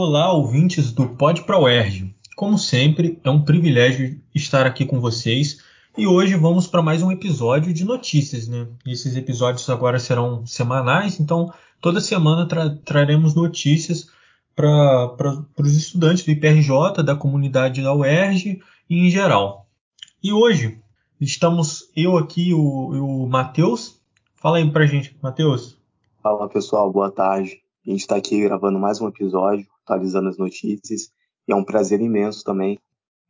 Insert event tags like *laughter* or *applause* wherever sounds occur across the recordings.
Olá, ouvintes do Pod Pro UERJ. Como sempre, é um privilégio estar aqui com vocês e hoje vamos para mais um episódio de notícias, né? Esses episódios agora serão semanais, então toda semana tra traremos notícias para os estudantes do IPRJ, da comunidade da UERJ e em geral. E hoje estamos eu aqui, o, o Matheus. Fala aí para gente, Matheus. Fala pessoal, boa tarde. A gente está aqui gravando mais um episódio, atualizando as notícias. E é um prazer imenso também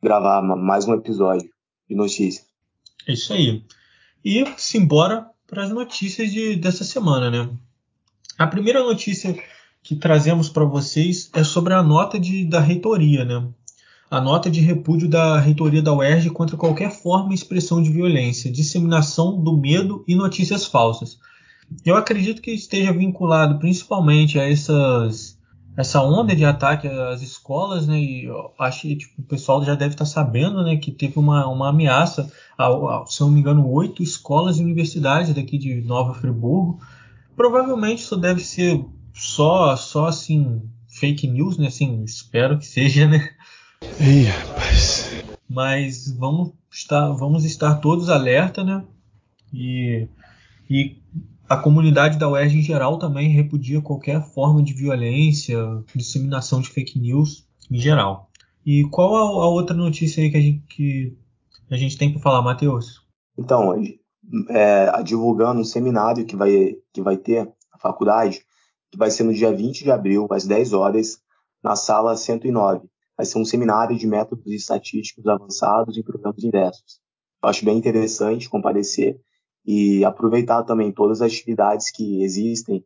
gravar mais um episódio de notícias. É isso aí. E simbora para as notícias de, dessa semana, né? A primeira notícia que trazemos para vocês é sobre a nota de, da reitoria, né? A nota de repúdio da reitoria da UERJ contra qualquer forma e expressão de violência, disseminação do medo e notícias falsas. Eu acredito que esteja vinculado principalmente a essas essa onda de ataque às escolas, né? E acho que tipo, o pessoal já deve estar sabendo, né, que teve uma, uma ameaça, a, a, se não me engano, oito escolas e universidades daqui de Nova Friburgo. Provavelmente isso deve ser só, só assim fake news, né? Assim, espero que seja, né? Ih, rapaz. Mas vamos estar, vamos estar todos alerta, né? E, e a comunidade da UERJ em geral também repudia qualquer forma de violência, disseminação de fake news em geral. E qual a, a outra notícia aí que a gente, que a gente tem para falar, Matheus? Então, é, divulgando um seminário que vai, que vai ter na faculdade, que vai ser no dia 20 de abril, às 10 horas, na sala 109. Vai ser um seminário de métodos estatísticos avançados em programas inversos. Eu acho bem interessante comparecer e aproveitar também todas as atividades que existem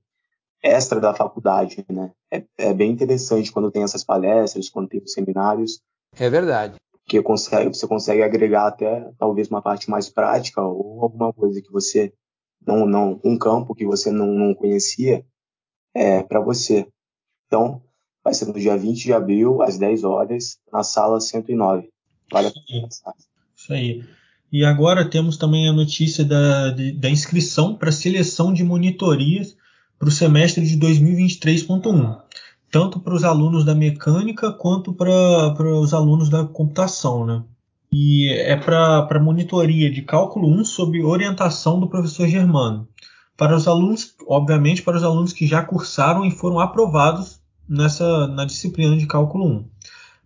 extra da faculdade, né? É, é bem interessante quando tem essas palestras, quando tem os seminários. É verdade. Porque consegue, você consegue agregar até talvez uma parte mais prática ou alguma coisa que você não, não um campo que você não, não conhecia é, para você. Então, vai ser no dia 20 de abril, às 10 horas, na sala 109. Vale a pena Isso aí. E agora temos também a notícia da, de, da inscrição para seleção de monitorias para o semestre de 2023.1, tanto para os alunos da mecânica quanto para, os alunos da computação. Né? E é para monitoria de cálculo 1 sob orientação do professor Germano. Para os alunos, obviamente, para os alunos que já cursaram e foram aprovados nessa na disciplina de cálculo 1.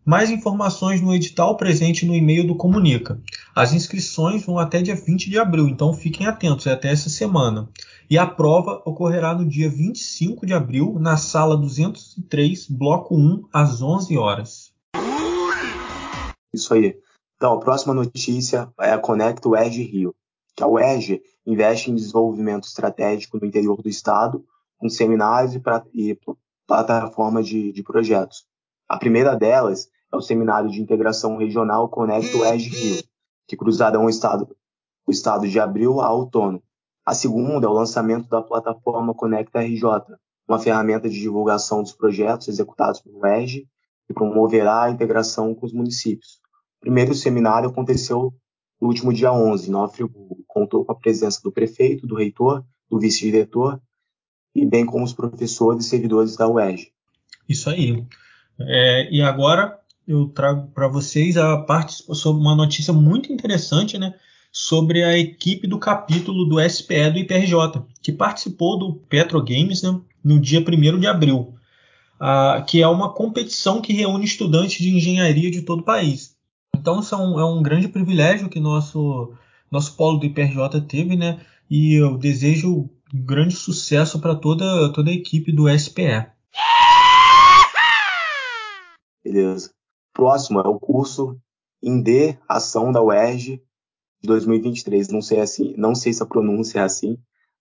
Mais informações no edital presente no e-mail do Comunica. As inscrições vão até dia 20 de abril, então fiquem atentos, é até essa semana. E a prova ocorrerá no dia 25 de abril, na sala 203, bloco 1, às 11 horas. Isso aí. Então, a próxima notícia é a Conecta UERJ Rio, que a UERJ investe em desenvolvimento estratégico no interior do estado, com seminários e, e de, de projetos. A primeira delas é o Seminário de Integração Regional Conecto Edge Rio, que cruzarão o estado, o estado de abril a outono. A segunda é o lançamento da plataforma Conecta RJ, uma ferramenta de divulgação dos projetos executados pelo ERG que promoverá a integração com os municípios. O primeiro seminário aconteceu no último dia 11, em Nova Friburgo. Contou com a presença do prefeito, do reitor, do vice-diretor e bem como os professores e servidores da UERJ. Isso aí. É, e agora eu trago para vocês a parte sobre uma notícia muito interessante, né? Sobre a equipe do capítulo do SPE do IPRJ, que participou do Petro Games né, no dia 1 de abril, ah, que é uma competição que reúne estudantes de engenharia de todo o país. Então, isso é um, é um grande privilégio que nosso, nosso polo do IPRJ teve, né? E eu desejo um grande sucesso para toda, toda a equipe do SPE. Beleza. Próximo é o curso Inde Ação da UERJ de 2023. Não sei assim, não sei se a pronúncia é assim,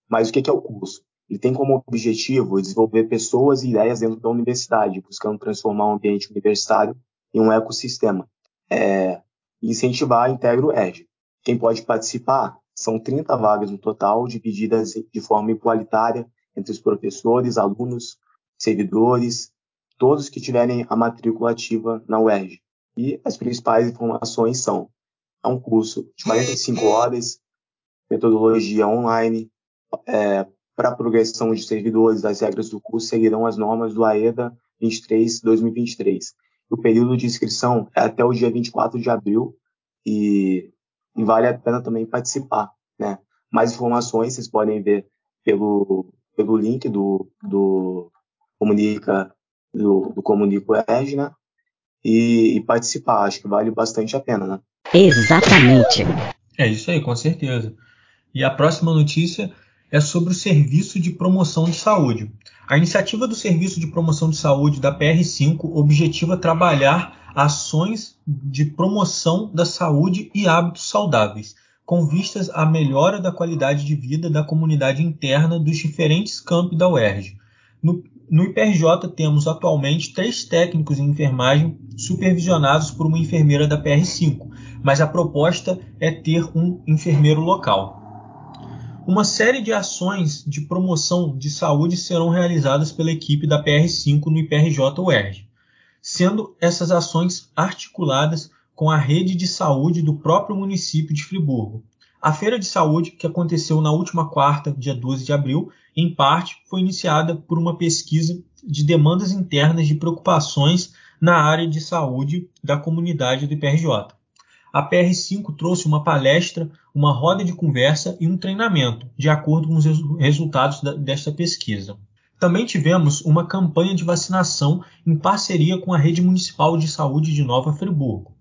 mas o que é o curso? Ele tem como objetivo desenvolver pessoas e ideias dentro da universidade, buscando transformar o ambiente universitário em um ecossistema. É, incentivar a Integro ERJ. Quem pode participar são 30 vagas no total, divididas de forma igualitária entre os professores, alunos, servidores, todos que tiverem a matrícula ativa na UERJ. E as principais informações são: é um curso de 45 horas, metodologia online, é, para progressão de servidores, as regras do curso seguirão as normas do AEDA 2023. O período de inscrição é até o dia 24 de abril e, e vale a pena também participar. Né? Mais informações vocês podem ver pelo, pelo link do, do Comunica do, do Comunico Edge, né? E, e, participar. Acho que vale bastante a pena, né? Exatamente. É isso aí, com certeza. E a próxima notícia é sobre o Serviço de Promoção de Saúde. A iniciativa do Serviço de Promoção de Saúde da PR5 objetiva trabalhar ações de promoção da saúde e hábitos saudáveis, com vistas à melhora da qualidade de vida da comunidade interna dos diferentes campi da UERJ. No, no IPRJ temos atualmente três técnicos em enfermagem supervisionados por uma enfermeira da PR5, mas a proposta é ter um enfermeiro local. Uma série de ações de promoção de saúde serão realizadas pela equipe da PR5 no IPRJ UERJ, sendo essas ações articuladas com a rede de saúde do próprio município de Friburgo. A feira de saúde, que aconteceu na última quarta, dia 12 de abril, em parte foi iniciada por uma pesquisa de demandas internas de preocupações na área de saúde da comunidade do IPRJ a PR5 trouxe uma palestra, uma roda de conversa e um treinamento, de acordo com os resultados desta pesquisa. Também tivemos uma campanha de vacinação em parceria com a Rede Municipal de Saúde de Nova Friburgo.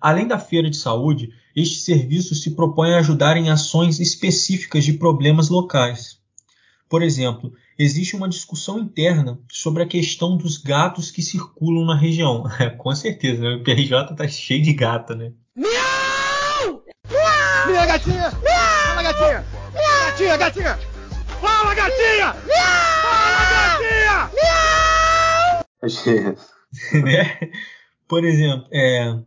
Além da feira de saúde, este serviço se propõe a ajudar em ações específicas de problemas locais. Por exemplo, existe uma discussão interna sobre a questão dos gatos que circulam na região. *laughs* com certeza, né? o PRJ está cheio de gata, né? Miau! Miau! Minha gatinha! Miau! Fala, gatinha! Miau! Gatinha, gatinha! Fala, gatinha! Miau! Fala, gatinha! Miau! *laughs* né? Por exemplo, é,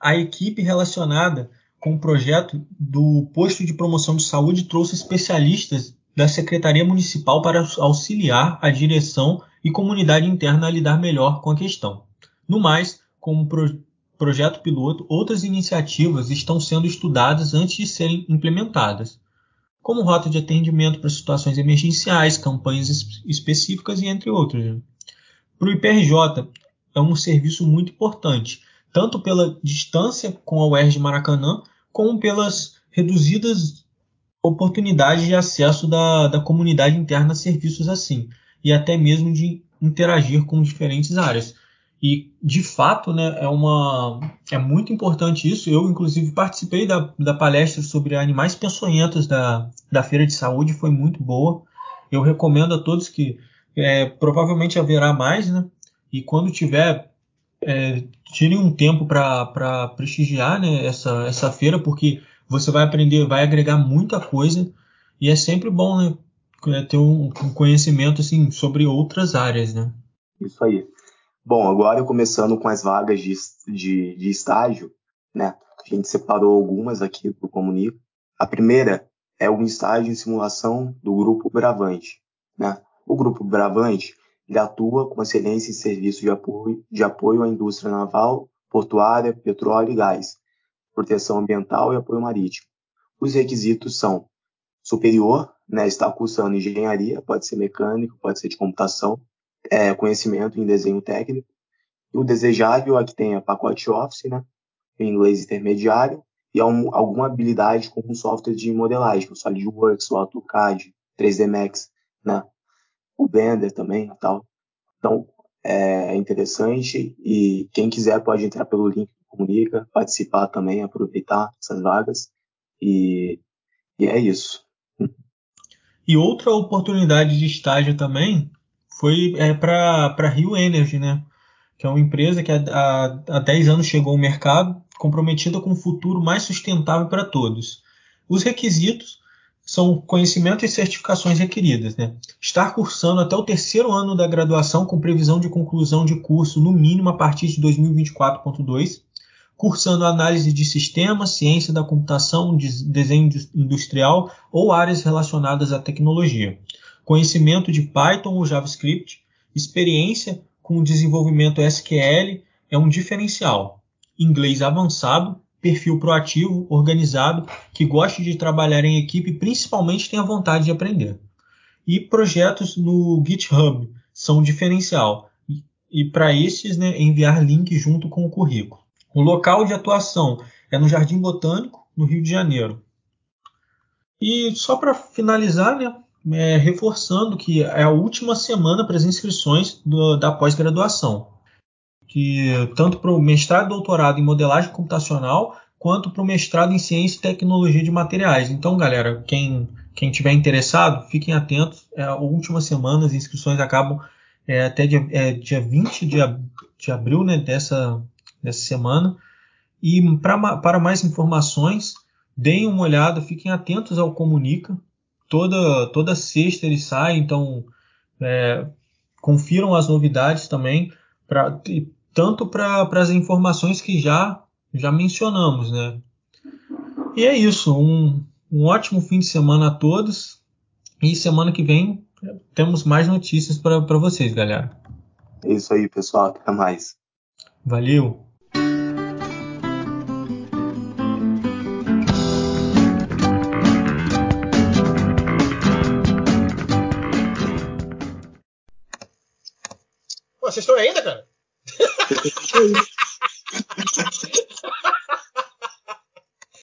a equipe relacionada com o projeto do posto de promoção de saúde trouxe especialistas da Secretaria Municipal para auxiliar a direção e comunidade interna a lidar melhor com a questão. No mais, como projeto piloto, outras iniciativas estão sendo estudadas antes de serem implementadas, como rota de atendimento para situações emergenciais, campanhas específicas e entre outros. Né? Para o IPRJ, é um serviço muito importante, tanto pela distância com a UERJ Maracanã, como pelas reduzidas oportunidades de acesso da, da comunidade interna a serviços assim, e até mesmo de interagir com diferentes áreas. E, de fato, né, é, uma, é muito importante isso. Eu, inclusive, participei da, da palestra sobre animais peçonhentos da, da Feira de Saúde, foi muito boa. Eu recomendo a todos que é, provavelmente haverá mais, né? E quando tiver, é, tirem um tempo para prestigiar né, essa, essa feira, porque você vai aprender, vai agregar muita coisa e é sempre bom né, é, ter um, um conhecimento assim, sobre outras áreas. Né? Isso aí. Bom, agora começando com as vagas de, de, de estágio, né? A gente separou algumas aqui do Comunica. A primeira é um estágio em simulação do Grupo Bravante, né? O Grupo Bravante ele atua com excelência em serviços de apoio, de apoio à indústria naval, portuária, petróleo e gás, proteção ambiental e apoio marítimo. Os requisitos são superior, né, está cursando engenharia, pode ser mecânico, pode ser de computação, é, conhecimento em desenho técnico. O desejável é que tenha pacote Office, né, em inglês intermediário, e alguma habilidade com um software de modelagem, o SolidWorks, o AutoCAD, 3D Max, né, o Blender também tal. Então, é interessante e quem quiser pode entrar pelo link comunica, participar também, aproveitar essas vagas e, e é isso. E outra oportunidade de estágio também foi é, para Rio Energy, né? que é uma empresa que há, há 10 anos chegou ao mercado, comprometida com um futuro mais sustentável para todos. Os requisitos são conhecimento e certificações requeridas. Né? Estar cursando até o terceiro ano da graduação com previsão de conclusão de curso no mínimo a partir de 2024.2, cursando análise de sistemas, ciência da computação, desenho industrial ou áreas relacionadas à tecnologia conhecimento de Python ou JavaScript, experiência com o desenvolvimento SQL é um diferencial. Inglês avançado, perfil proativo, organizado, que goste de trabalhar em equipe e principalmente tenha vontade de aprender. E projetos no GitHub são um diferencial. e para esses né, enviar link junto com o currículo. O local de atuação é no Jardim Botânico, no Rio de Janeiro. E só para finalizar, né, é, reforçando que é a última semana para as inscrições do, da pós-graduação, que tanto para o mestrado e doutorado em modelagem computacional quanto para o mestrado em ciência e tecnologia de materiais. Então, galera, quem quem tiver interessado, fiquem atentos. É a última semana, as inscrições acabam é, até dia, é, dia 20 de, de abril né, dessa, dessa semana. E pra, para mais informações, deem uma olhada, fiquem atentos ao Comunica. Toda, toda sexta ele sai, então é, confiram as novidades também, pra, tanto para as informações que já, já mencionamos. Né? E é isso, um, um ótimo fim de semana a todos. E semana que vem temos mais notícias para vocês, galera. É isso aí, pessoal. Até mais. Valeu! Ainda, cara? *laughs*